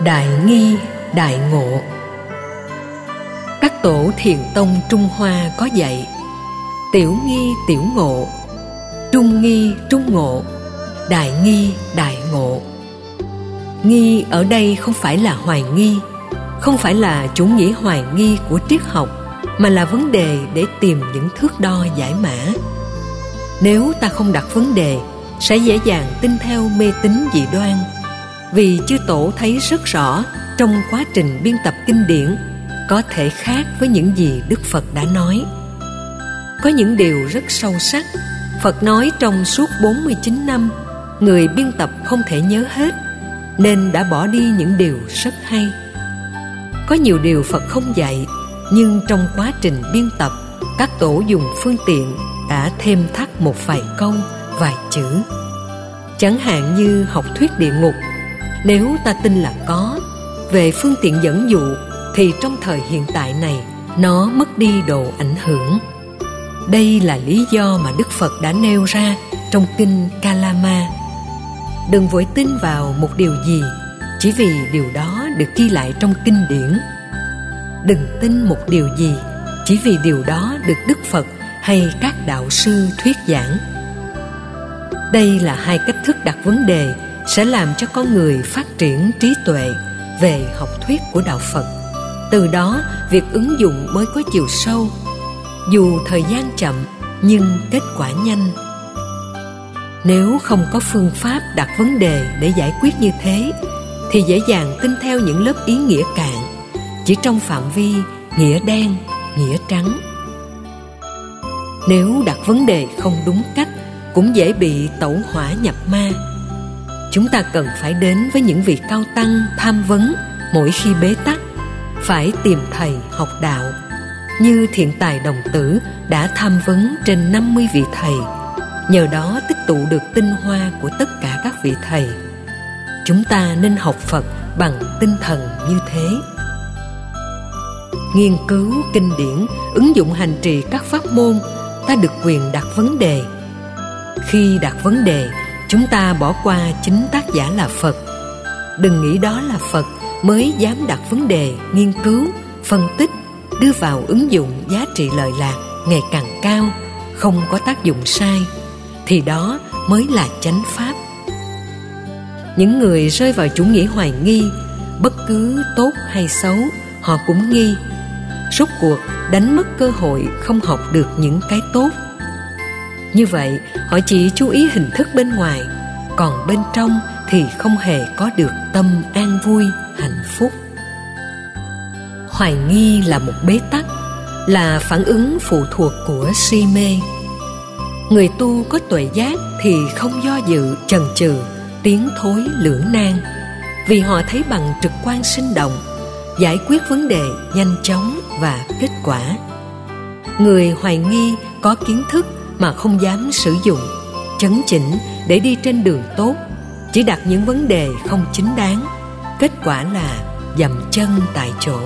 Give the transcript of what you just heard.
đại nghi, đại ngộ. Các tổ thiền tông trung hoa có dạy, tiểu nghi, tiểu ngộ, trung nghi, trung ngộ, đại nghi, đại ngộ. Nghi ở đây không phải là hoài nghi, không phải là chủ nghĩa hoài nghi của triết học, mà là vấn đề để tìm những thước đo giải mã. Nếu ta không đặt vấn đề, sẽ dễ dàng tin theo mê tín dị đoan vì chư tổ thấy rất rõ trong quá trình biên tập kinh điển có thể khác với những gì Đức Phật đã nói. Có những điều rất sâu sắc, Phật nói trong suốt 49 năm, người biên tập không thể nhớ hết, nên đã bỏ đi những điều rất hay. Có nhiều điều Phật không dạy, nhưng trong quá trình biên tập, các tổ dùng phương tiện đã thêm thắt một vài câu, vài chữ. Chẳng hạn như học thuyết địa ngục, nếu ta tin là có, về phương tiện dẫn dụ thì trong thời hiện tại này nó mất đi độ ảnh hưởng. Đây là lý do mà đức phật đã nêu ra trong kinh kalama. Đừng vội tin vào một điều gì chỉ vì điều đó được ghi lại trong kinh điển. Đừng tin một điều gì chỉ vì điều đó được đức phật hay các đạo sư thuyết giảng. Đây là hai cách thức đặt vấn đề sẽ làm cho con người phát triển trí tuệ về học thuyết của đạo phật. Từ đó, việc ứng dụng mới có chiều sâu. Dù thời gian chậm, nhưng kết quả nhanh. Nếu không có phương pháp đặt vấn đề để giải quyết như thế, thì dễ dàng tin theo những lớp ý nghĩa cạn. Chỉ trong phạm vi nghĩa đen, nghĩa trắng. Nếu đặt vấn đề không đúng cách, cũng dễ bị tẩu hỏa nhập ma chúng ta cần phải đến với những vị cao tăng tham vấn mỗi khi bế tắc, phải tìm thầy học đạo. Như thiện tài đồng tử đã tham vấn trên 50 vị thầy, nhờ đó tích tụ được tinh hoa của tất cả các vị thầy. Chúng ta nên học phật bằng tinh thần như thế. Nghiên cứu kinh điển, ứng dụng hành trì các pháp môn, ta được quyền đặt vấn đề. Khi đặt vấn đề chúng ta bỏ qua chính tác giả là phật. Đừng nghĩ đó là phật mới dám đặt vấn đề nghiên cứu, phân tích, đưa vào ứng dụng giá trị lợi lạc ngày càng cao, không có tác dụng sai, thì đó mới là chánh pháp. Những người rơi vào chủ nghĩa hoài nghi, bất cứ tốt hay xấu, họ cũng nghi. Rốt cuộc, đánh mất cơ hội không học được những cái tốt như vậy, họ chỉ chú ý hình thức bên ngoài, còn bên trong thì không hề có được tâm an vui, hạnh phúc. Hoài nghi là một bế tắc, là phản ứng phụ thuộc của si mê. Người tu có tuệ giác thì không do dự, chần chừ, tiến thối lưỡng nan, vì họ thấy bằng trực quan sinh động, giải quyết vấn đề nhanh chóng và kết quả. Người hoài nghi có kiến thức mà không dám sử dụng, chấn chỉnh để đi trên đường tốt, chỉ đặt những vấn đề không chính đáng. Kết quả là dậm chân tại chỗ.